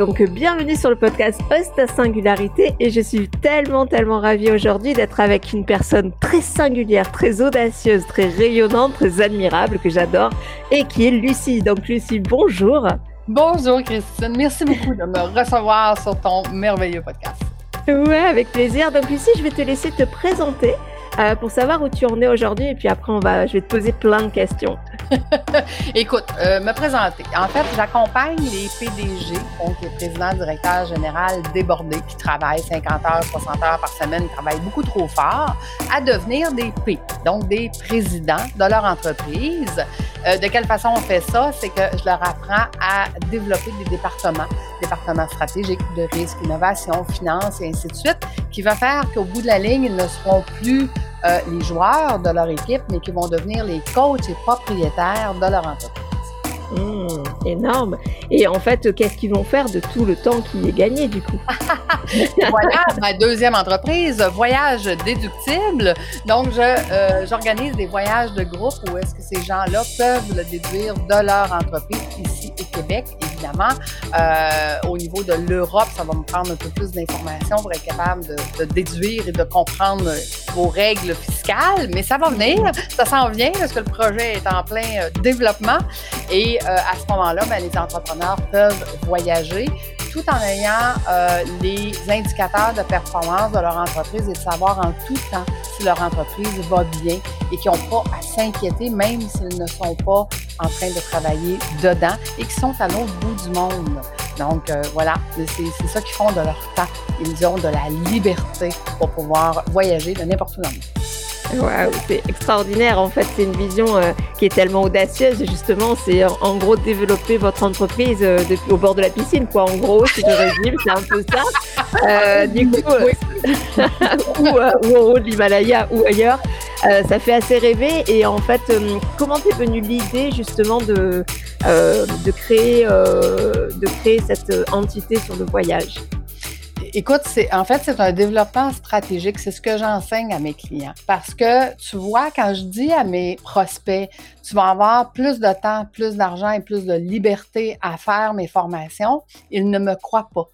donc bienvenue sur le podcast Host Singularité et je suis tellement tellement ravie aujourd'hui d'être avec une personne très singulière, très audacieuse, très rayonnante, très admirable que j'adore et qui est Lucie. Donc Lucie, bonjour. Bonjour Christine, merci beaucoup de me recevoir sur ton merveilleux podcast. Ouais, avec plaisir. Donc Lucie, je vais te laisser te présenter euh, pour savoir où tu en es aujourd'hui et puis après on va, je vais te poser plein de questions. Écoute, euh, me présenter. En fait, j'accompagne les PDG, donc les présidents, directeurs généraux débordés qui travaillent 50 heures, 60 heures par semaine, travaillent beaucoup trop fort, à devenir des P, donc des présidents de leur entreprise. Euh, de quelle façon on fait ça? C'est que je leur apprends à développer des départements, départements stratégiques de risque, innovation, finance et ainsi de suite, qui va faire qu'au bout de la ligne, ils ne seront plus euh, les joueurs de leur équipe, mais qui vont devenir les coachs et propriétaires de leur entreprise. Mmh, énorme. Et en fait, qu'est-ce qu'ils vont faire de tout le temps qui est gagné du coup? voilà, ma deuxième entreprise, Voyage déductible. Donc, je, euh, j'organise des voyages de groupe où est-ce que ces gens-là peuvent le déduire de leur entreprise ici au Québec, évidemment. Euh, au niveau de l'Europe, ça va me prendre un peu plus d'informations pour être capable de, déduire et de comprendre vos règles fiscales, mais ça va venir, ça s'en vient parce que le projet est en plein euh, développement. Et euh, à ce moment-là, ben, les entrepreneurs peuvent voyager tout en ayant euh, les indicateurs de performance de leur entreprise et de savoir en tout temps si leur entreprise va bien et qu'ils n'ont pas à s'inquiéter, même s'ils ne sont pas en train de travailler dedans et qui sont à l'autre bout du monde. Donc euh, voilà, c'est ça qu'ils font de leur temps. Ils ont de la liberté pour pouvoir voyager de n'importe où dans le monde. Wow, c'est extraordinaire. En fait, c'est une vision euh, qui est tellement audacieuse. Justement, c'est en, gros développer votre entreprise euh, depuis, au bord de la piscine, quoi. En gros, si je résume, c'est un peu ça. Euh, du coup, ou, ou, au haut de l'Himalaya ou ailleurs, ça fait assez rêver. Et en fait, comment t'es venue l'idée justement de de créer de créer cette entité sur le voyage? Écoute, c'est en fait, c'est un développement stratégique. C'est ce que j'enseigne à mes clients. Parce que tu vois, quand je dis à mes prospects, tu vas avoir plus de temps, plus d'argent et plus de liberté à faire mes formations, ils ne me croient pas.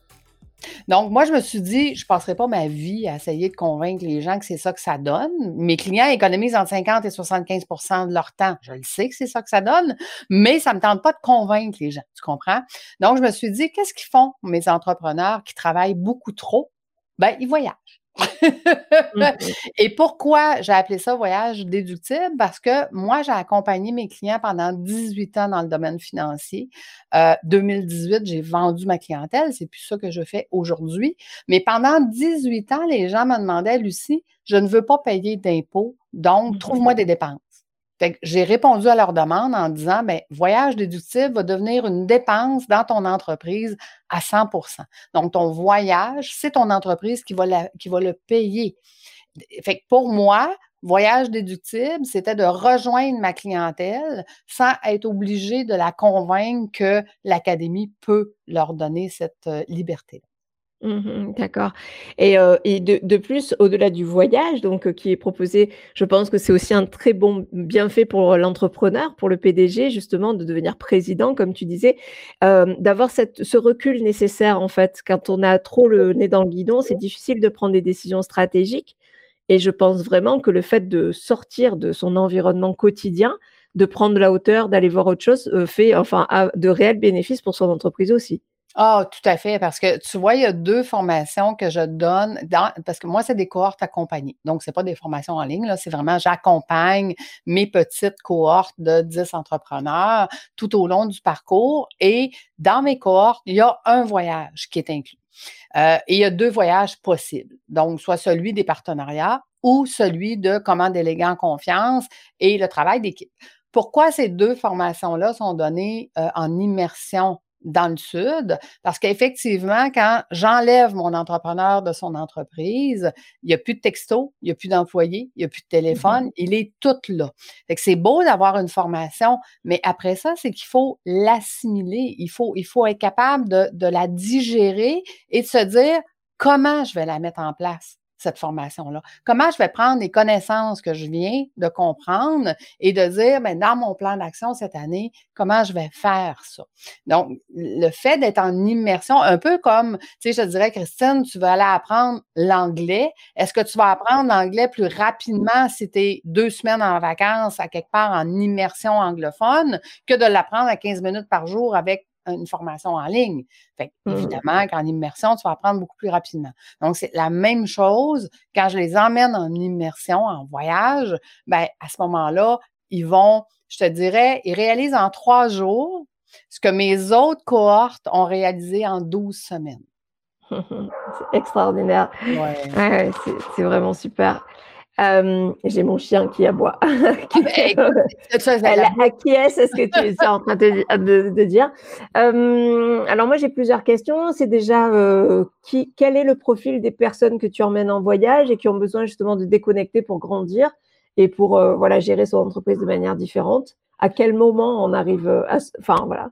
Donc, moi, je me suis dit, je ne passerai pas ma vie à essayer de convaincre les gens que c'est ça que ça donne. Mes clients économisent entre 50 et 75% de leur temps. Je le sais que c'est ça que ça donne, mais ça ne me tente pas de convaincre les gens. Tu comprends? Donc, je me suis dit, qu'est-ce qu'ils font, mes entrepreneurs qui travaillent beaucoup trop? Ben, ils voyagent. Mm-hmm. Et pourquoi j'ai appelé ça voyage déductible? Parce que moi, j'ai accompagné mes clients pendant 18 ans dans le domaine financier. Euh, 2018, j'ai vendu ma clientèle. C'est plus ça que je fais aujourd'hui. Mais pendant 18 ans, les gens me demandaient, Lucie, je ne veux pas payer d'impôts, donc mm-hmm. trouve-moi des dépenses j'ai répondu à leur demande en disant, ben, voyage déductible va devenir une dépense dans ton entreprise à 100% Donc, ton voyage, c'est ton entreprise qui va, le payer. Pour moi, voyage déductible, c'était de rejoindre ma clientèle sans être obligé de la convaincre que l'académie peut leur donner cette euh, liberté-là. Mmh d'accord et de plus, au-delà du voyage donc, qui est proposé, je pense que c'est aussi un très bon bienfait pour l'entrepreneur, pour le PDG justement de devenir président comme tu disais, d'avoir ce recul nécessaire en fait. Quand on a trop le nez dans le guidon, c'est difficile de prendre des décisions stratégiques et je pense vraiment que le fait de sortir de son environnement quotidien, de prendre la hauteur, d'aller voir autre chose, fait enfin de réels bénéfices pour son entreprise aussi. Ah, tout à fait, parce que tu vois, il y a deux formations que je donne dans, parce que moi, c'est des cohortes accompagnées. Donc, c'est pas des formations en ligne, là, c'est vraiment j'accompagne mes petites cohortes de 10 entrepreneurs tout au long du parcours. Et dans mes cohortes, il y a un voyage qui est inclus. Euh, et il y a deux voyages possibles. Donc, soit celui des partenariats ou celui de comment déléguer en confiance et le travail d'équipe. Pourquoi ces deux formations-là sont données euh, en immersion dans le sud, parce qu'effectivement, quand j'enlève mon entrepreneur de son entreprise, il n'y a plus de texto, il n'y a plus d'employé, il n'y a plus de mmh téléphone, il est tout là. c'est beau d'avoir une formation, mais après ça, c'est qu'il faut l'assimiler, il faut, il faut être capable de, de la digérer et de se dire comment je vais la mettre en place. Cette formation-là? Comment je vais prendre les connaissances que je viens de comprendre et de dire, ben, dans mon plan d'action cette année, comment je vais faire ça? Donc, le fait d'être en immersion, un peu comme, tu sais, je dirais, Christine, tu vas aller apprendre l'anglais. Est-ce que tu vas apprendre l'anglais plus rapidement si tu es deux semaines en vacances à quelque part en immersion anglophone que de l'apprendre à 15 minutes par jour avec une formation en ligne. Fait mmh. évidemment, qu'en immersion, tu vas apprendre beaucoup plus rapidement. Donc, c'est la même chose quand je les emmène en immersion, en voyage, ben, à ce moment-là, ils vont, je te dirais, ils réalisent en trois jours ce que mes autres cohortes ont réalisé en 12 semaines. c'est extraordinaire. Ouais. c'est vraiment super. Euh, j'ai mon chien qui aboie. qui, ah ben, à qui est-ce que tu es en train de, dire euh, Alors moi j'ai plusieurs questions. C'est déjà euh, qui, quel est le profil des personnes que tu emmènes en voyage et qui ont besoin justement de déconnecter pour grandir et pour voilà gérer son entreprise de manière différente? À quel moment on arrive à, enfin voilà.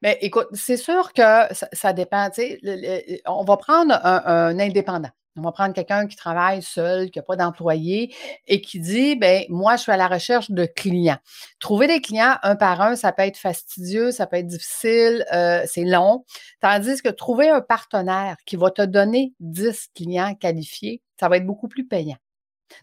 Mais ben, écoute, c'est sûr que ça, dépend. on va prendre un indépendant. On va prendre quelqu'un qui travaille seul, qui n'a pas d'employé et qui dit, ben moi, je suis à la recherche de clients. Trouver des clients un par un, ça peut être fastidieux, ça peut être difficile, euh, c'est long. Tandis que trouver un partenaire qui va te donner 10 clients qualifiés, ça va être beaucoup plus payant.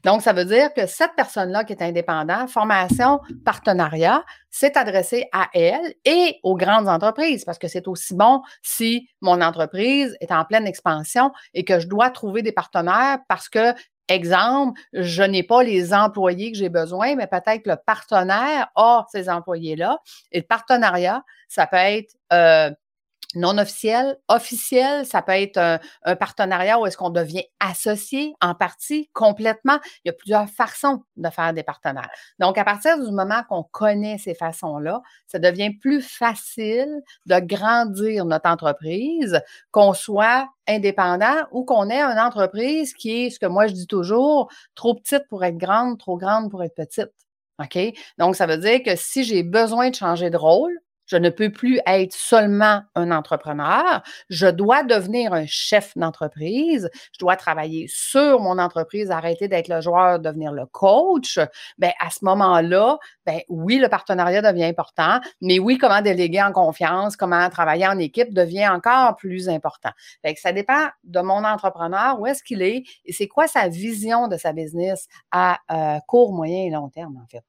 Donc, ça veut dire que cette personne-là qui est indépendante, formation, partenariat, c'est adressé à elle et aux grandes entreprises parce que c'est aussi bon si mon entreprise est en pleine expansion et que je dois trouver des partenaires parce que Exemple, je n'ai pas les employés que j'ai besoin, mais peut-être que le partenaire a ces employés-là. Et le partenariat, ça peut être euh, non officiel, officiel, ça peut être un, partenariat où est-ce qu'on devient associé en partie, complètement. Il y a plusieurs façons de faire des partenaires. Donc, à partir du moment qu'on connaît ces façons-là, ça devient plus facile de grandir notre entreprise, qu'on soit indépendant ou qu'on ait une entreprise qui est, ce que moi je dis toujours, trop petite pour être grande, trop grande pour être petite. OK? Donc, ça veut dire que si j'ai besoin de changer de rôle, je ne peux plus être seulement un entrepreneur. Je dois devenir un chef d'entreprise. Je dois travailler sur mon entreprise, arrêter d'être le joueur, devenir le coach. Ben, à ce moment-là, ben, oui, le partenariat devient important, mais oui, comment déléguer en confiance, comment travailler en équipe devient encore plus important. Ça dépend de mon entrepreneur, où est-ce qu'il est et c'est quoi sa vision de sa business à euh, court, moyen et long terme, en fait.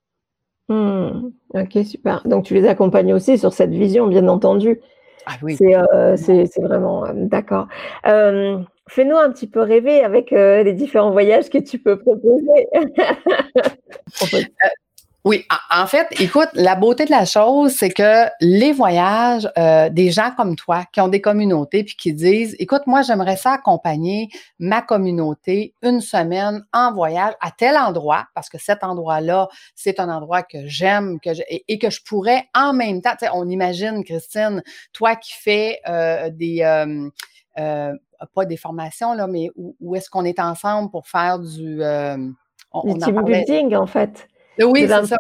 Mmh. Ok, super. Donc tu les accompagnes aussi sur cette vision, bien entendu. Ah oui. C'est euh, vraiment euh, d'accord. Euh, fais-nous un petit peu rêver avec les différents voyages que tu peux proposer. Oui, en fait, écoute, la beauté de la chose, c'est que les voyages, euh, des gens comme toi qui ont des communautés puis qui disent, écoute, moi, j'aimerais ça accompagner ma communauté une semaine en voyage à tel endroit, parce que cet endroit-là, c'est un endroit que j'aime que et, que je pourrais en même temps, on imagine, Christine, toi qui fais euh, des... Euh, pas des formations, là, mais où, est-ce qu'on est ensemble pour faire du... on, du team building, en fait. Oui, c'est ça.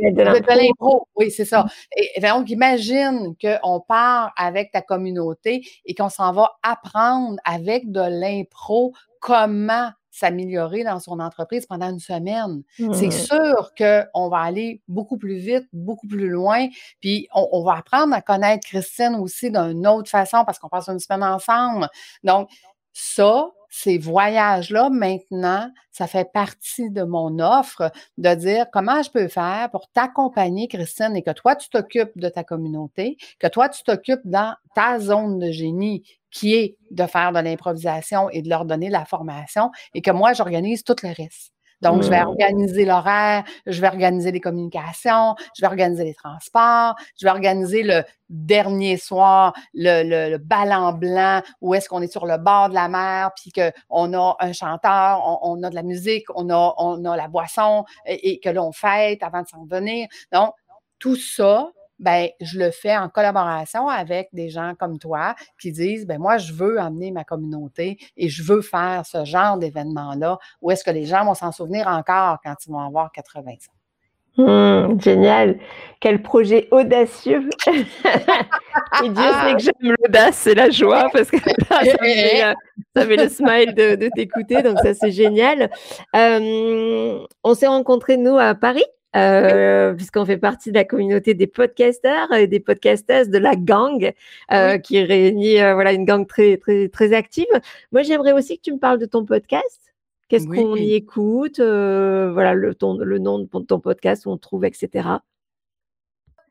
De l'impro, oui, c'est ça. Et, donc, imagine qu'on part avec ta communauté et qu'on s'en va apprendre avec de l'impro comment s'améliorer dans son entreprise pendant une semaine. C'est mmh. sûr qu'on va aller beaucoup plus vite, beaucoup plus loin, puis on, on va apprendre à connaître Christine aussi d'une autre façon parce qu'on passe une semaine ensemble. Donc, ça, ces voyages-là, maintenant, ça fait partie de mon offre de dire comment je peux faire pour t'accompagner, Christine, et que toi, tu t'occupes de ta communauté, que toi, tu t'occupes dans ta zone de génie qui est de faire de l'improvisation et de leur donner la formation, et que moi, j'organise tout le reste. Donc, je vais organiser l'horaire, je vais organiser les communications, je vais organiser les transports, je vais organiser le dernier soir, le, le, bal en blanc, où est-ce qu'on est sur le bord de la mer, puis qu'on a un chanteur, on, a de la musique, on a, on a la boisson, et, et que l'on fête avant de s'en venir. Donc, tout ça, ben, je le fais en collaboration avec des gens comme toi qui disent, ben, moi, je veux amener ma communauté et je veux faire ce genre d'événement-là où est-ce que les gens vont s'en souvenir encore quand ils vont avoir 80 ans. Mmh, génial. Quel projet audacieux. et Dieu sait que j'aime l'audace et la joie parce que ça, met, le smile de, t'écouter, donc ça c'est génial. on s'est rencontrés nous à Paris? Euh, puisqu'on fait partie de la communauté des podcasteurs et des podcasteuses de la gang euh, qui réunit euh, voilà une gang très très très active. Moi, j'aimerais aussi que tu me parles de ton podcast. Qu'est-ce qu'on y écoute Voilà le, ton, le nom de ton podcast où on trouve, etc.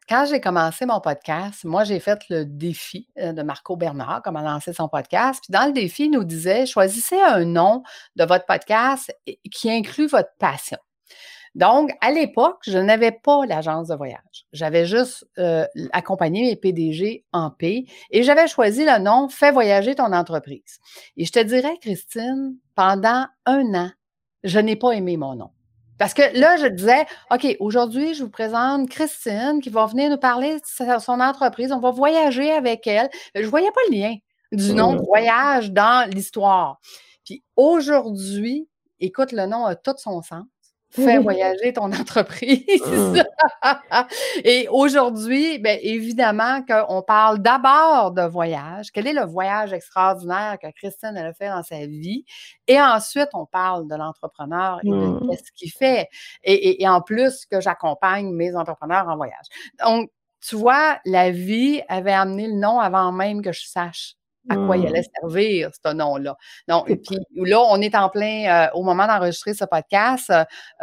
Quand j'ai commencé mon podcast, moi, j'ai fait le défi de Marco Bernard, comme a lancé son podcast. Puis dans le défi, il nous disait choisissez un nom de votre podcast qui inclut votre passion. Donc, à l'époque, je n'avais pas l'agence de voyage. J'avais juste euh, accompagné mes PDG en paix et j'avais choisi le nom Fais voyager ton entreprise. Et je te dirais, Christine, pendant un an, je n'ai pas aimé mon nom. Parce que là, je disais, OK, aujourd'hui, je vous présente Christine qui va venir nous parler de son entreprise. On va voyager avec elle. Je ne voyais pas le lien du nom mmh. voyage dans l'histoire. Puis aujourd'hui, écoute, le nom a tout son sens fais voyager ton entreprise. Mmh. Et aujourd'hui, bien évidemment qu'on parle d'abord de voyage. Quel est le voyage extraordinaire que Christine a fait dans sa vie? Et ensuite, on parle de l'entrepreneur et de mmh. ce qu'il fait. Et, et en plus, que j'accompagne mes entrepreneurs en voyage. Donc, tu vois, la vie avait amené le nom avant même que je sache à quoi il mmh. allait servir, ce nom-là. Donc, et puis là, on est en plein, euh, au moment d'enregistrer ce podcast,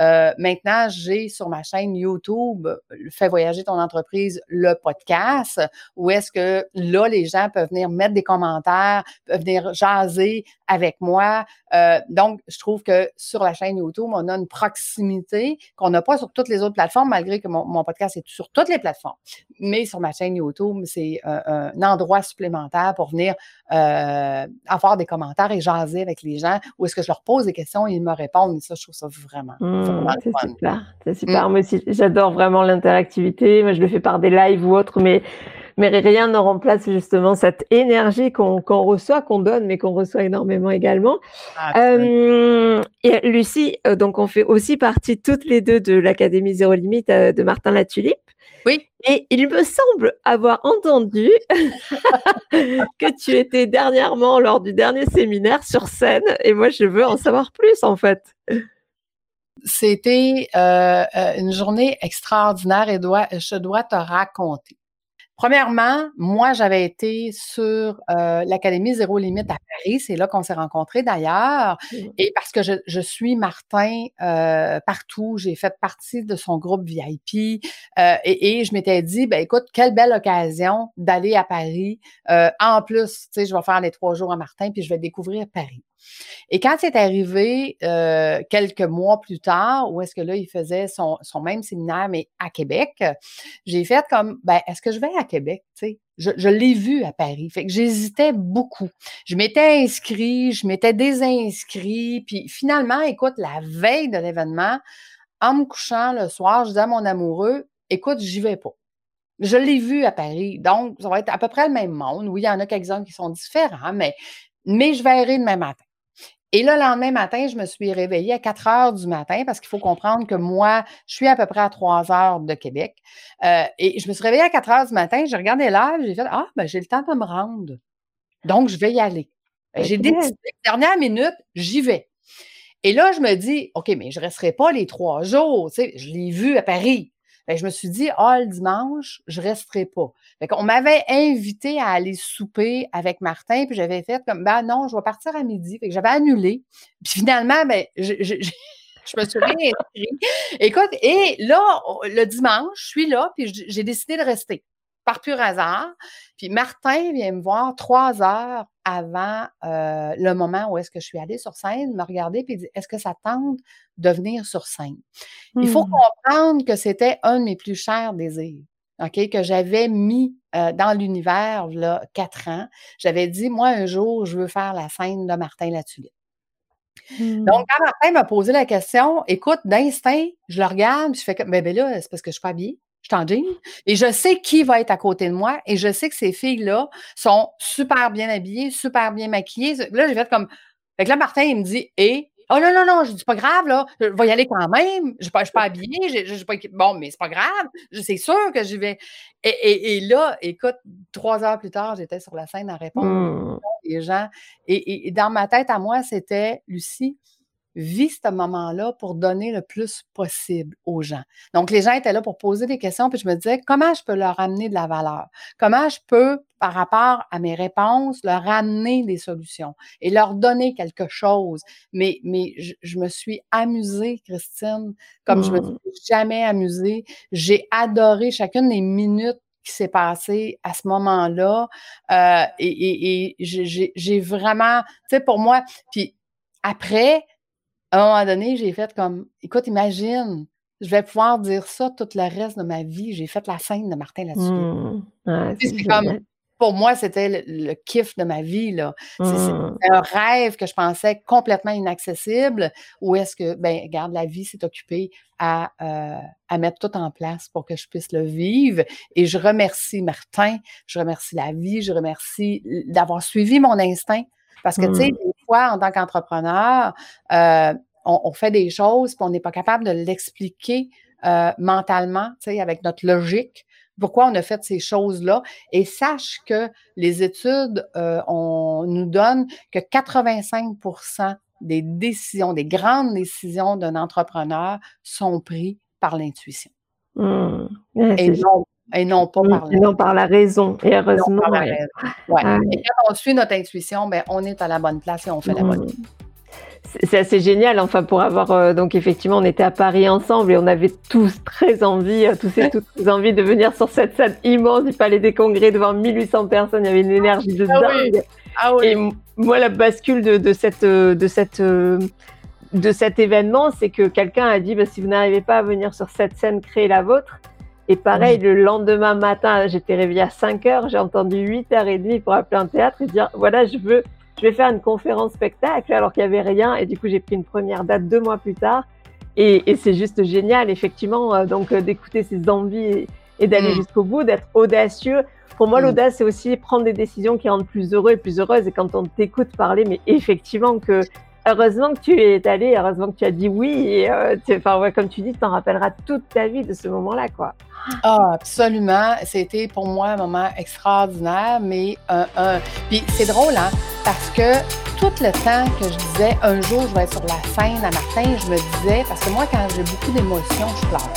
euh, maintenant, j'ai sur ma chaîne YouTube Fais voyager ton entreprise, le podcast, où est-ce que là, les gens peuvent venir mettre des commentaires, peuvent venir jaser avec moi. Euh, donc, je trouve que sur la chaîne YouTube, on a une proximité qu'on n'a pas sur toutes les autres plateformes, malgré que mon, podcast est sur toutes les plateformes. Mais sur ma chaîne YouTube, c'est un endroit supplémentaire pour venir euh, avoir des commentaires et jaser avec les gens ou est-ce que je leur pose des questions et ils me répondent. Et ça, je trouve ça vraiment, mmh, C'est super. C'est super. Moi aussi, j'adore vraiment l'interactivité. Moi, je le fais par des lives ou autres, mais mais rien ne remplace justement cette énergie qu'on reçoit, qu'on donne, mais qu'on reçoit énormément également. Euh, et Lucie, euh, donc on fait aussi partie toutes les deux de l'Académie Zéro Limite de Martin Latulipe. Oui. Et il me semble avoir entendu que tu étais dernièrement lors du dernier séminaire sur scène. Et moi, je veux en savoir plus, en fait. C'était euh, euh, une journée extraordinaire et je dois te raconter. Premièrement, moi, j'avais été sur euh, l'Académie Zéro Limite à Paris. C'est là qu'on s'est rencontrés d'ailleurs. Mmh. Et parce que je, suis Martin euh, partout, j'ai fait partie de son groupe VIP. Euh, et, je m'étais dit, ben écoute, quelle belle occasion d'aller à Paris. en plus, tu sais, je vais faire les trois jours à Martin, puis je vais découvrir Paris. Et quand c'est arrivé euh, quelques mois plus tard, où est-ce que là, il faisait son, même séminaire, mais à Québec, j'ai fait comme, ben, est-ce que je vais à Québec? je, je l'ai vu à Paris. Fait que j'hésitais beaucoup. Je m'étais inscrit, je m'étais désinscrit. Puis finalement, écoute, la veille de l'événement, en me couchant le soir, je disais à mon amoureux, écoute, j'y vais pas. Je l'ai vu à Paris. Donc, ça va être à peu près le même monde. Oui, il y en a quelques-uns qui sont différents, mais, mais je verrai demain matin. Et le lendemain matin, je me suis réveillée à 4 heures du matin parce qu'il faut comprendre que moi, je suis à peu près à 3 heures de Québec. Euh, et je me suis réveillée à 4 heures du matin, j'ai regardé l'heure, j'ai fait Ah, ben j'ai le temps de me rendre. Donc, je vais y aller. J'ai décidé, dernière minute, j'y vais. Et là, je me dis, OK, mais je ne resterai pas les trois jours. Tu sais, je l'ai vu à Paris je me suis dit, ah, le dimanche, je ne resterai pas. On m'avait invité à aller souper avec Martin, puis j'avais fait comme, ben non, je vais partir à midi. Fait que j'avais annulé. Puis finalement, ben, je, me suis réinscrite. Écoute, et là, le dimanche, je suis là, puis j'ai décidé de rester par pur hasard. Puis Martin vient me voir trois heures avant euh, le moment où est-ce que je suis allée sur scène, me regarder puis dit Est-ce que ça tente de venir sur scène? Il faut mmh. comprendre que c'était un de mes plus chers désirs. OK, que j'avais mis euh, dans l'univers là, quatre ans. J'avais dit, moi, un jour, je veux faire la scène de Martin Latulippe. Mmh. Donc, quand Martin m'a posé la question, écoute, d'instinct, je le regarde, je fais comme, ben, ben là, c'est parce que je suis pas habillée je en jean. Et je sais qui va être à côté de moi et je sais que ces filles-là sont super bien habillées, super bien maquillées. Là, j'ai fait comme. Fait que là, Martin, il me dit Et Oh non, non, non, je dis pas grave, là. Je vais y aller quand même. Je ne suis pas habillée. Je, je, pas... Bon, mais c'est pas grave. C'est sûr que j'y vais. Et, là, écoute, trois heures plus tard, j'étais sur la scène à répondre mmh. gens. et, dans ma tête, à moi, c'était Lucie, vis ce moment-là pour donner le plus possible aux gens. Donc, les gens étaient là pour poser des questions, puis je me disais, comment je peux leur amener de la valeur? Comment je peux, par rapport à mes réponses, leur amener des solutions et leur donner quelque chose? Mais, mais je, me suis amusée, Christine, comme je me mmh. suis jamais amusée. J'ai adoré chacune des minutes qui s'est passé à ce moment-là. Euh, et, et, et j'ai vraiment, tu sais, pour moi, puis après, à un moment donné, j'ai fait comme, écoute, imagine, je vais pouvoir dire ça tout le reste de ma vie. J'ai fait la scène de Martin là-dessus. Mmh. c'est comme, pour moi, c'était le, kiff de ma vie. Là. C'est, mmh. un rêve que je pensais complètement inaccessible. Ou est-ce que, ben, regarde, la vie s'est occupée à, euh, à mettre tout en place pour que je puisse le vivre. Et je remercie Martin, je remercie la vie, je remercie d'avoir suivi mon instinct. Parce que, tu sais, mmh. Fois, en tant qu'entrepreneur, euh, on, fait des choses, puis on n'est pas capable de l'expliquer euh, mentalement, tu sais, avec notre logique, pourquoi on a fait ces choses-là. Et sache que les études euh, on, nous donnent que 85% des décisions, des grandes décisions d'un entrepreneur sont prises par l'intuition. Mmh. Et non et non pas par la, non par la raison. Et heureusement. Ouais. Et quand on suit notre intuition, ben, on est à la bonne place et on fait la bonne chose. C'est assez génial, enfin, pour avoir. Euh, donc, effectivement, on était à Paris ensemble et on avait tous très envie, euh, tous et toutes très envie de venir sur cette salle immense du Palais des Congrès devant 1800 personnes. Il y avait une énergie de ah dingue. Ah oui. Et moi, la bascule de, de cette. Euh, de cette de cet événement, c'est que quelqu'un a dit bah, si vous n'arrivez pas à venir sur cette scène, créer la vôtre. Et pareil, le lendemain matin, j'étais réveillée à 5 heures, j'ai entendu 8h30 pour appeler un théâtre et dire voilà, je veux, je vais faire une conférence spectacle alors qu'il n'y avait rien. Et du coup, j'ai pris une première date deux mois plus tard. Et, et c'est juste génial, effectivement, euh, donc euh, d'écouter ses envies et, d'aller mm. jusqu'au bout, d'être audacieux. Pour moi, mm. l'audace, c'est aussi prendre des décisions qui rendent plus heureux et plus heureuse. Et quand on t'écoute parler, mais effectivement que heureusement que tu es allé, heureusement que tu as dit oui. Et, euh, comme tu dis, tu t'en rappelleras toute ta vie de ce moment-là, quoi. Ah, absolument. C'était pour moi un moment extraordinaire, mais un. Puis c'est drôle, hein, parce que tout le temps que je disais un jour je vais être sur la scène à Martin, je me disais, parce que moi, quand j'ai beaucoup d'émotions, je pleure.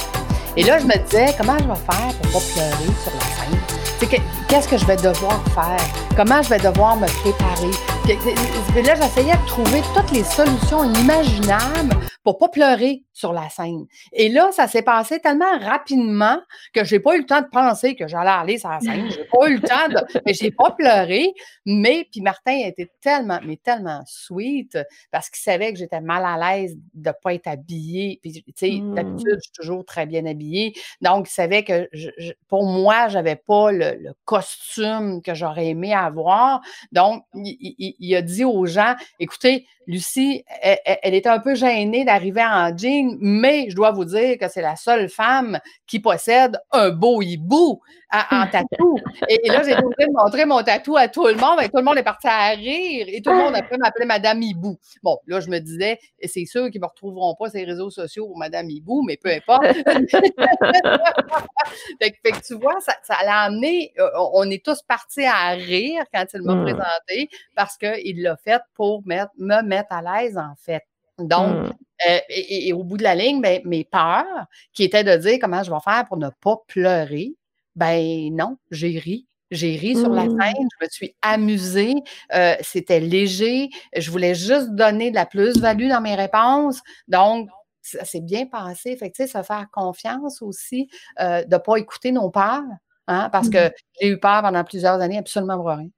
Et là, je me disais, comment je vais faire pour pas pleurer sur la scène? Qu'est-ce que je vais devoir faire? Comment je vais devoir me préparer? Là, j'essayais de trouver toutes les solutions imaginables pour pas pleurer sur la scène. Et là, ça s'est passé tellement rapidement que j'ai pas eu le temps de penser que j'allais aller sur la scène. J'ai pas eu le temps de, mais j'ai pas pleuré. Mais puis Martin était tellement, mais tellement sweet parce qu'il savait que j'étais mal à l'aise de pas être habillée. Puis tu sais, mmh. d'habitude, je suis toujours très bien habillée. Donc, il savait que pour moi, j'avais pas le, costume que j'aurais aimé avoir. Donc, il, a dit aux gens, écoutez, Lucie, elle, était un peu gênée d'arriver en jean, mais je dois vous dire que c'est la seule femme qui possède un beau hibou en tatou. Et, là, j'ai de montrer mon tatou à tout le monde, et tout le monde est parti à rire, et tout le monde après m'appelait Madame Hibou. Bon, là, je me disais, c'est sûr qu'ils ne me retrouveront pas sur les réseaux sociaux pour Madame Hibou, mais peu importe. fait, que tu vois, ça, ça l'a amené, euh, on est tous partis à rire quand il m'a mmh. présenté, parce qu'il l'a fait pour mettre, me mettre à l'aise, en fait. Donc, mmh. euh, et, au bout de la ligne, ben, mes peurs, qui étaient de dire comment je vais faire pour ne pas pleurer, ben non, j'ai ri. J'ai ri sur la mmh. scène, je me suis amusée, euh, c'était léger, je voulais juste donner de la plus-value dans mes réponses. Donc, ça s'est bien passé. Fait que, tu sais, se faire confiance aussi, euh, de ne pas écouter nos peurs, hein, parce que j'ai eu peur pendant plusieurs années absolument pour rien.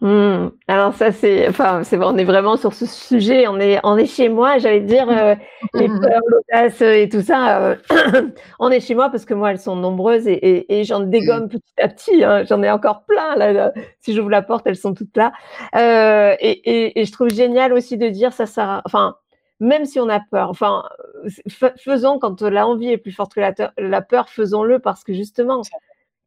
Mmh. Alors ça c'est, enfin c'est, on est vraiment sur ce sujet. On est, on est chez moi. J'allais dire euh, les peurs, l'audace et tout ça. Euh, on est chez moi parce que moi elles sont nombreuses et, et, j'en dégomme petit à petit. Hein. J'en ai encore plein là, Si j'ouvre la porte, elles sont toutes là. Euh, et, et, je trouve génial aussi de dire ça, ça. Enfin, même si on a peur. Enfin, faisons quand la envie est plus forte que la, la peur, faisons-le parce que justement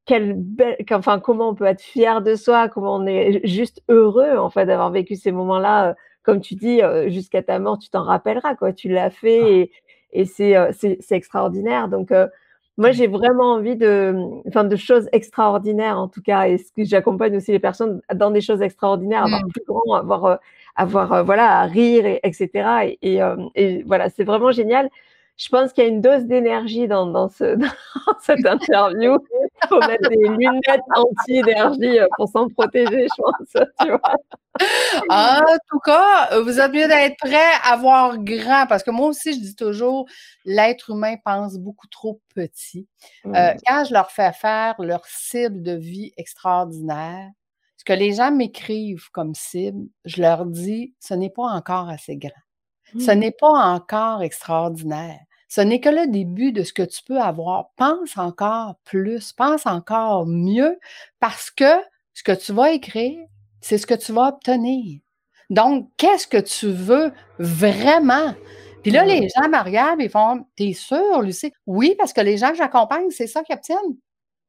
quelle belle, enfin, comment on peut être fier de soi, comment on est juste heureux en fait d'avoir vécu ces moments-là, euh, comme tu dis, jusqu'à ta mort, tu t'en rappelleras, quoi. Tu l'as fait ah. et, et c'est, extraordinaire. Donc, moi, j'ai vraiment envie de, enfin, de choses extraordinaires, en tout cas. Et ce que j'accompagne aussi les personnes dans des choses extraordinaires, avoir mmh. plus grand, avoir, avoir, voilà, à rire, et, etc. Et, et voilà, c'est vraiment génial je pense qu'il y a une dose d'énergie dans, dans, ce, dans, cette interview. Il faut mettre des lunettes anti-énergie euh, pour s'en protéger, je pense. Tu vois. En tout cas, vous êtes mieux d'être prêt à voir grand, parce que moi aussi, je dis toujours, l'être humain pense beaucoup trop petit. Euh, quand je leur fais faire leur cible de vie extraordinaire, ce que les gens m'écrivent comme cible, je leur dis, ce n'est pas encore assez grand. Ce mmh. n'est pas encore extraordinaire. Ce n'est que le début de ce que tu peux avoir. Pense encore plus, pense encore mieux parce que ce que tu vas écrire, c'est ce que tu vas obtenir. Donc, qu'est-ce que tu veux vraiment? Puis là, les gens me regardent et font T'es sûr, Lucie? Oui, parce que les gens que j'accompagne, c'est ça qu'ils obtiennent.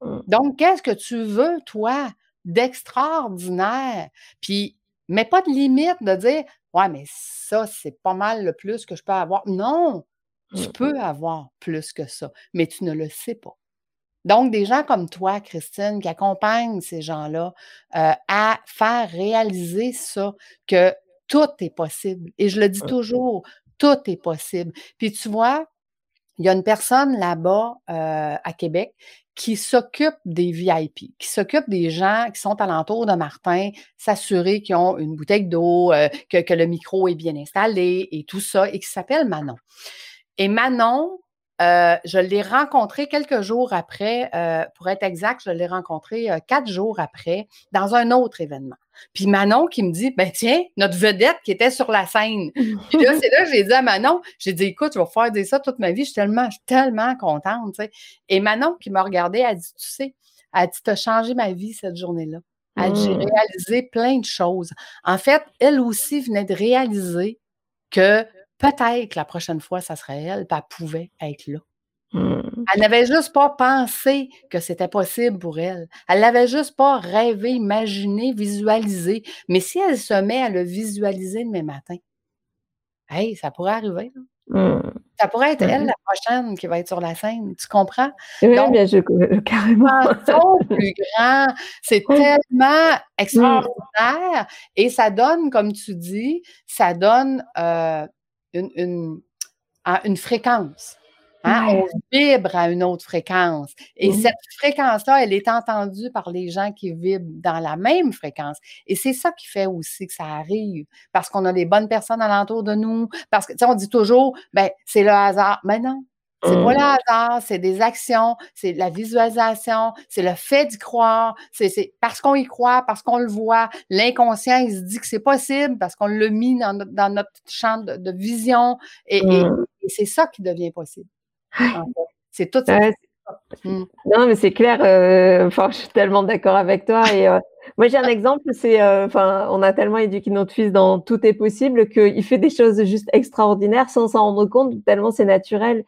Mmh. Donc, qu'est-ce que tu veux, toi, d'extraordinaire? Puis, mets pas de limite de dire Ouais, mais ça, c'est pas mal le plus que je peux avoir. Non, tu peux avoir plus que ça, mais tu ne le sais pas. Donc, des gens comme toi, Christine, qui accompagnent ces gens-là euh, à faire réaliser ça, que tout est possible. Et je le dis toujours, tout est possible. Puis tu vois, il y a une personne là-bas euh, à Québec qui s'occupe des VIP, qui s'occupe des gens qui sont alentour de Martin, s'assurer qu'ils ont une bouteille d'eau, euh, que, que, le micro est bien installé et tout ça, et qui s'appelle Manon. Et Manon, euh, je l'ai rencontré quelques jours après, euh, pour être exact, je l'ai rencontré euh, quatre jours après dans un autre événement. Puis Manon qui me dit, ben tiens, notre vedette qui était sur la scène. Puis là, c'est là que j'ai dit à Manon, j'ai dit, écoute, je vais faire dire ça toute ma vie, je suis tellement, je suis tellement contente. Et Manon qui m'a regardé, elle dit, tu sais, elle dit, as changé ma vie cette journée-là. Elle dit, j'ai mmh. réalisé plein de choses. En fait, elle aussi venait de réaliser que peut-être que la prochaine fois, ça serait elle, puis elle pouvait être là. Mmh. Elle n'avait juste pas pensé que c'était possible pour elle. Elle n'avait juste pas rêvé, imaginé, visualisé. Mais si elle se met à le visualiser demain matin, hey, ça pourrait arriver. Mmh. Ça pourrait être elle, mmh. la prochaine, qui va être sur la scène. Tu comprends? Oui, bien, je, carrément. plus grand. C'est tellement extraordinaire. Et ça donne, comme tu dis, ça donne euh, une, à une fréquence. Hein? On vibre à une autre fréquence. Et cette fréquence-là, elle est entendue par les gens qui vibrent dans la même fréquence. Et c'est ça qui fait aussi que ça arrive. Parce qu'on a des bonnes personnes alentour de nous. Parce que, tu sais, on dit toujours, ben, c'est le hasard. Mais non, c'est pas le hasard, c'est des actions, c'est de la visualisation, c'est le fait d'y croire, c'est parce qu'on y croit, parce qu'on le voit. L'inconscient, il se dit que c'est possible parce qu'on l'a mis dans, notre champ de, vision et, mmh. c'est ça qui devient possible. C'est tout ça. Mmh. Non, mais c'est clair. Euh, enfin, je suis tellement d'accord avec toi. Et euh, moi, j'ai un exemple. C'est, euh, enfin, on a tellement éduqué notre fils dans tout est possible qu'il fait des choses juste extraordinaires sans s'en rendre compte. Tellement c'est naturel.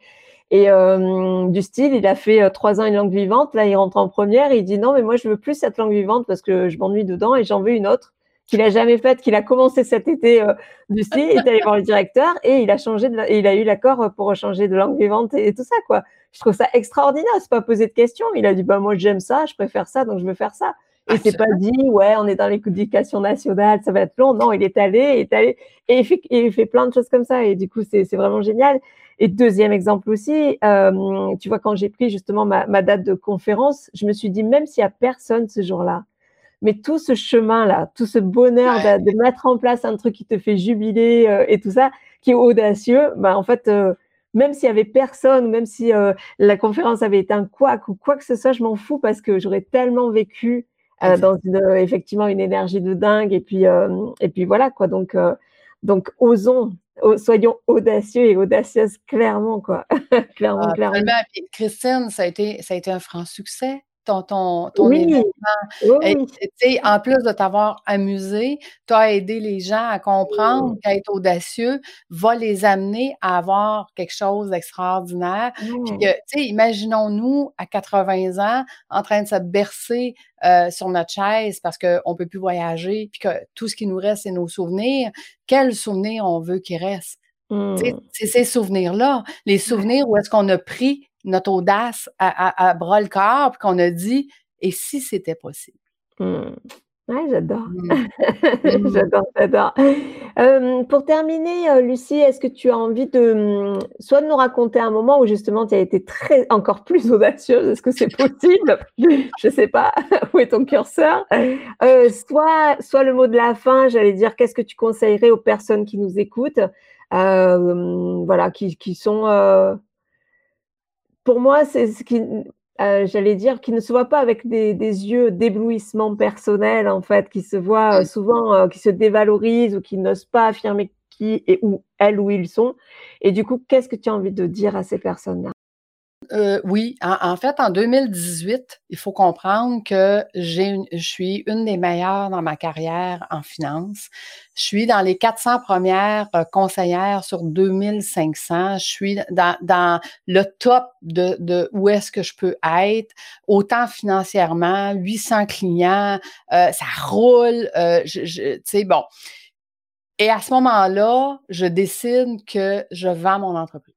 Et euh, du style, il a fait euh, trois ans une langue vivante. Là, il rentre en première. Et il dit non, mais moi, je veux plus cette langue vivante parce que je m'ennuie dedans et j'en veux une autre qu'il a jamais faite, qu'il a commencé cet été euh, du style. Il est allé voir le directeur et il a changé de, et il a eu l'accord pour changer de langue vivante et, tout ça, quoi. Je trouve ça extraordinaire. C'est pas poser de questions. Il a dit bah moi j'aime ça, je préfère ça, donc je veux faire ça. Et c'est pas dit, ouais, on est dans l'éducation nationale, ça va être long. Non, il est allé, il est allé, et il fait, il fait plein de choses comme ça. Et du coup, c'est vraiment génial. Et deuxième exemple aussi, euh, tu vois, quand j'ai pris justement ma, ma, date de conférence, je me suis dit, même s'il y a personne ce jour-là, mais tout ce chemin-là, tout ce bonheur de, mettre en place un truc qui te fait jubiler euh, et tout ça, qui est audacieux, bah, en fait, euh, même s'il y avait personne, même si la conférence avait été un couac ou quoi que ce soit, je m'en fous parce que j'aurais tellement vécu dans une, effectivement une énergie de dingue et puis et puis voilà quoi. Donc donc osons soyons audacieux et audacieuses, clairement, quoi. clairement, ah, clairement. Christine, ça a, été, ça a été un franc succès. Ton, ton, ton événement. en plus de t'avoir amusé, tu as aidé les gens à comprendre qu'à être audacieux va les amener à avoir quelque chose d'extraordinaire. imaginons-nous à 80 ans en train de se bercer euh, sur notre chaise parce qu'on ne peut plus voyager, puis que tout ce qui nous reste, c'est nos souvenirs. Quels souvenirs on veut qu'il reste? Mmh. C'est ces souvenirs-là, les souvenirs où est-ce qu'on a pris notre audace à, bras le corps, puis qu'on a dit, et si c'était possible? Mmh. Oui, j'adore. Mmh. j'adore, j'adore. pour terminer, euh, Lucie, est-ce que tu as envie de soit de nous raconter un moment où justement tu as été très encore plus audacieuse, est-ce que c'est possible? Je ne sais pas où est ton curseur? Euh, soit, soit le mot de la fin, j'allais dire qu'est-ce que tu conseillerais aux personnes qui nous écoutent, euh, voilà, qui, qui sont pour moi, c'est ce qui, euh, j'allais dire, qui ne se voit pas avec des, yeux d'éblouissement personnel, en fait, qui se voient euh, souvent, euh, qui se dévalorisent ou qui n'osent pas affirmer qui et où elles ou ils sont. Et du coup, qu'est-ce que tu as envie de dire à ces personnes-là? Euh, oui, en, fait, en 2018, il faut comprendre que j'ai je suis une des meilleures dans ma carrière en finance. Je suis dans les 400 premières euh, conseillères sur 2500. Je suis dans, le top de, de où est-ce que je peux être, autant financièrement, 800 clients, euh, ça roule, tu sais, bon. Et à ce moment-là, je décide que je vends mon entreprise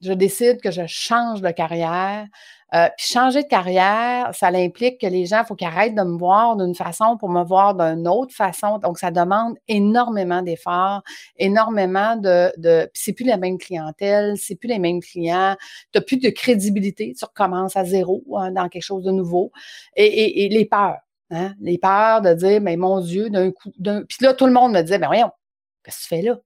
je décide que je change de carrière. Euh, puis changer de carrière, ça implique que les gens, il faut qu'ils arrêtent de me voir d'une façon pour me voir d'une autre façon. Donc, ça demande énormément d'efforts, énormément de... de c'est plus la même clientèle, c'est plus les mêmes clients, tu n'as plus de crédibilité, tu recommences à zéro hein, dans quelque chose de nouveau. Et, et, les peurs, hein? les peurs de dire, mais mon Dieu, d'un coup... Puis là, tout le monde me disait, mais voyons, qu'est-ce que tu fais là?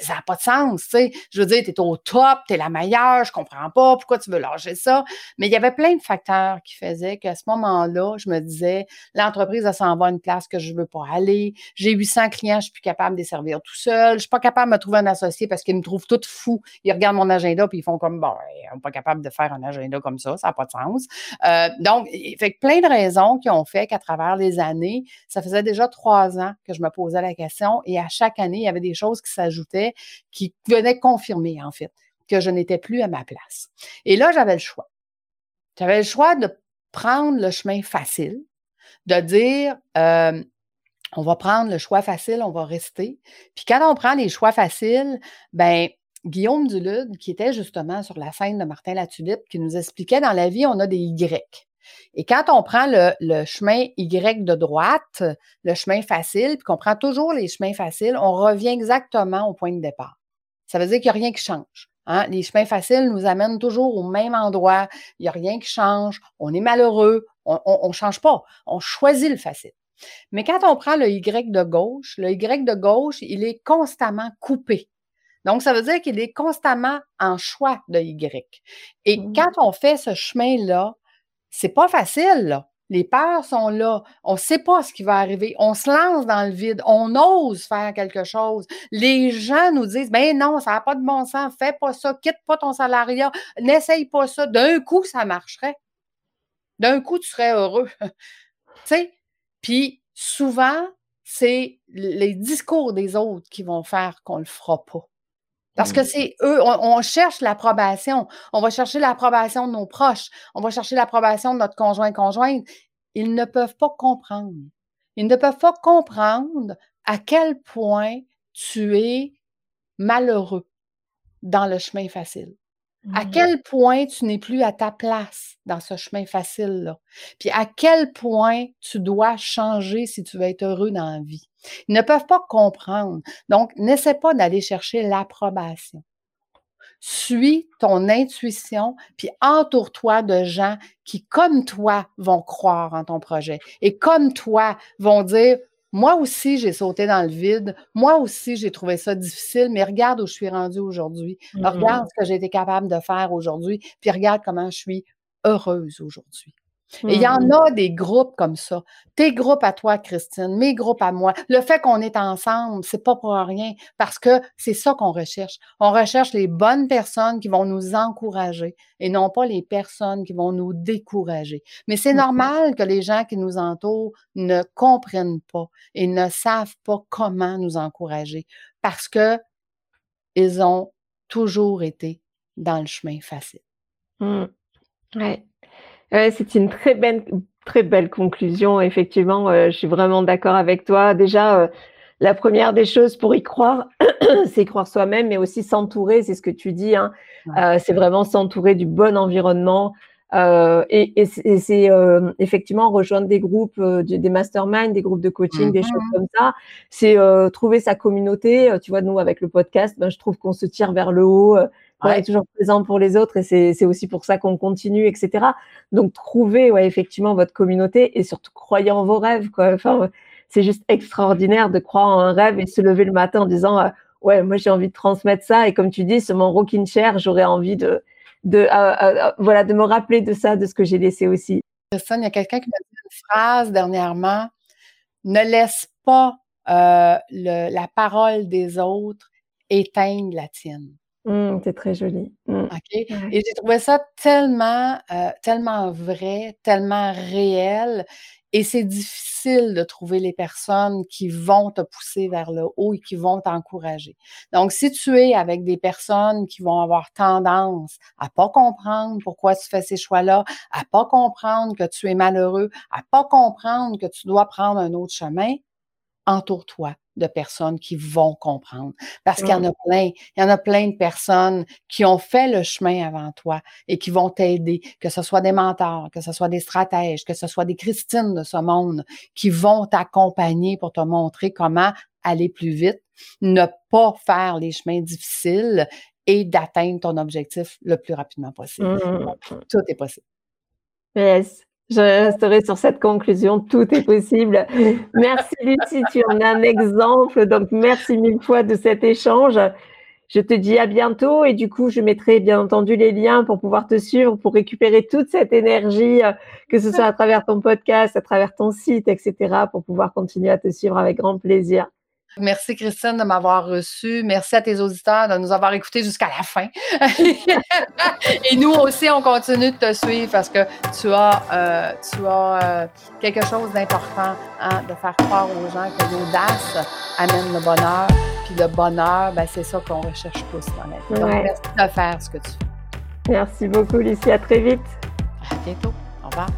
Ça n'a pas de sens, tu sais. Je veux dire, tu es au top, tu es la meilleure, je comprends pas pourquoi tu veux lâcher ça. Mais il y avait plein de facteurs qui faisaient qu'à ce moment-là, je me disais, l'entreprise, elle s'en va à une place que je veux pas aller. J'ai 800 clients, je suis plus capable de les servir tout seul. Je suis pas capable de me trouver un associé parce qu'ils me trouvent tout fou. Ils regardent mon agenda puis ils font comme, bon, on n'est pas capable de faire un agenda comme ça, ça n'a pas de sens. Euh, donc, il fait plein de raisons qui ont fait qu'à travers les années, ça faisait déjà trois ans que je me posais la question et à chaque année, il y avait des choses qui s'ajoutaient qui venait confirmer, en fait, que je n'étais plus à ma place. Et là, j'avais le choix. J'avais le choix de prendre le chemin facile, de dire, euh, on va prendre le choix facile, on va rester. Puis quand on prend les choix faciles, ben Guillaume Dulude, qui était justement sur la scène de Martin Latulippe, qui nous expliquait dans la vie, on a des Y. Et quand on prend le, chemin Y de droite, le chemin facile, puis qu'on prend toujours les chemins faciles, on revient exactement au point de départ. Ça veut dire qu'il n'y a rien qui change. Hein? Les chemins faciles nous amènent toujours au même endroit. Il n'y a rien qui change. On est malheureux. On ne change pas. On choisit le facile. Mais quand on prend le Y de gauche, le Y de gauche, il est constamment coupé. Donc, ça veut dire qu'il est constamment en choix de Y. Et mmh. quand on fait ce chemin-là, c'est pas facile, là. Les peurs sont là. On ne sait pas ce qui va arriver. On se lance dans le vide. On ose faire quelque chose. Les gens nous disent, ben non, ça n'a pas de bon sens. Fais pas ça. Quitte pas ton salariat. N'essaye pas ça. D'un coup, ça marcherait. D'un coup, tu serais heureux. tu sais? Puis souvent, c'est les discours des autres qui vont faire qu'on ne le fera pas. Parce que mmh. c'est eux, on, cherche l'approbation. On va chercher l'approbation de nos proches. On va chercher l'approbation de notre conjoint-conjointe. Ils ne peuvent pas comprendre. Ils ne peuvent pas comprendre à quel point tu es malheureux dans le chemin facile. À mmh. quel point tu n'es plus à ta place dans ce chemin facile-là? Puis à quel point tu dois changer si tu veux être heureux dans la vie? Ils ne peuvent pas comprendre. Donc, n'essaie pas d'aller chercher l'approbation. Suis ton intuition, puis entoure-toi de gens qui, comme toi, vont croire en ton projet et comme toi, vont dire moi aussi, j'ai sauté dans le vide. Moi aussi, j'ai trouvé ça difficile, mais regarde où je suis rendue aujourd'hui. Regarde ce que j'ai été capable de faire aujourd'hui, puis regarde comment je suis heureuse aujourd'hui. Et il y en mmh. a des groupes comme ça. Tes groupes à toi, Christine, mes groupes à moi. Le fait qu'on est ensemble, c'est pas pour rien, parce que c'est ça qu'on recherche. On recherche les bonnes personnes qui vont nous encourager et non pas les personnes qui vont nous décourager. Mais c'est normal que les gens qui nous entourent ne comprennent pas et ne savent pas comment nous encourager parce que ils ont toujours été dans le chemin facile. Mmh. Ouais c'est une très belle, très belle conclusion. Effectivement, euh, je suis vraiment d'accord avec toi. Déjà, euh, la première des choses pour y croire, c'est croire soi-même, mais aussi s'entourer. C'est ce que tu dis. Hein. Euh, c'est vraiment s'entourer du bon environnement. et, et c'est effectivement rejoindre des groupes, des masterminds, des groupes de coaching, des choses mm-hmm. comme ça. C'est trouver sa communauté. Tu vois, nous avec le podcast, ben, je trouve qu'on se tire vers le haut on est toujours présent pour les autres et c'est aussi pour ça qu'on continue, etc. Donc trouver ouais, effectivement votre communauté et surtout croyez en vos rêves. Quoi. Enfin, c'est juste extraordinaire de croire en un rêve et se lever le matin en disant euh, ouais moi j'ai envie de transmettre ça et comme tu dis sur mon rocking chair j'aurais envie de de euh, euh, voilà de me rappeler de ça de ce que j'ai laissé aussi. Il y a quelqu'un qui m'a dit une phrase dernièrement ne laisse pas le, la parole des autres éteindre la tienne. Mmh, c'est très joli. Mmh. Et j'ai trouvé ça tellement, euh, tellement vrai, tellement réel. Et c'est difficile de trouver les personnes qui vont te pousser vers le haut et qui vont t'encourager. Donc, si tu es avec des personnes qui vont avoir tendance à pas comprendre pourquoi tu fais ces choix-là, à pas comprendre que tu es malheureux, à pas comprendre que tu dois prendre un autre chemin, entoure-toi de personnes qui vont comprendre. Parce qu'il y en a plein. Il y en a plein de personnes qui ont fait le chemin avant toi et qui vont t'aider, que ce soit des mentors, que ce soit des stratèges, que ce soit des Christines de ce monde qui vont t'accompagner pour te montrer comment aller plus vite, ne pas faire les chemins difficiles et d'atteindre ton objectif le plus rapidement possible. Mmh. Tout est possible. Yes. Je resterai sur cette conclusion. Tout est possible. Merci Lucie, tu en as un exemple. Donc merci mille fois de cet échange. Je te dis à bientôt et du coup, je mettrai bien entendu les liens pour pouvoir te suivre, pour récupérer toute cette énergie, euh, que ce soit à travers ton podcast, à travers ton site, etc., pour pouvoir continuer à te suivre avec grand plaisir. Merci Christine de m'avoir reçu. Merci à tes auditeurs de nous avoir écoutés jusqu'à la fin. Et nous aussi, on continue de te suivre parce que tu as, euh, tu as euh, quelque chose d'important hein, de faire croire aux gens que l'audace amène le bonheur. Puis le bonheur, ben, c'est ça qu'on recherche tous dans la vie. Donc, merci de faire ce que tu fais. Merci beaucoup, Lucie. À très vite. À bientôt. Au revoir.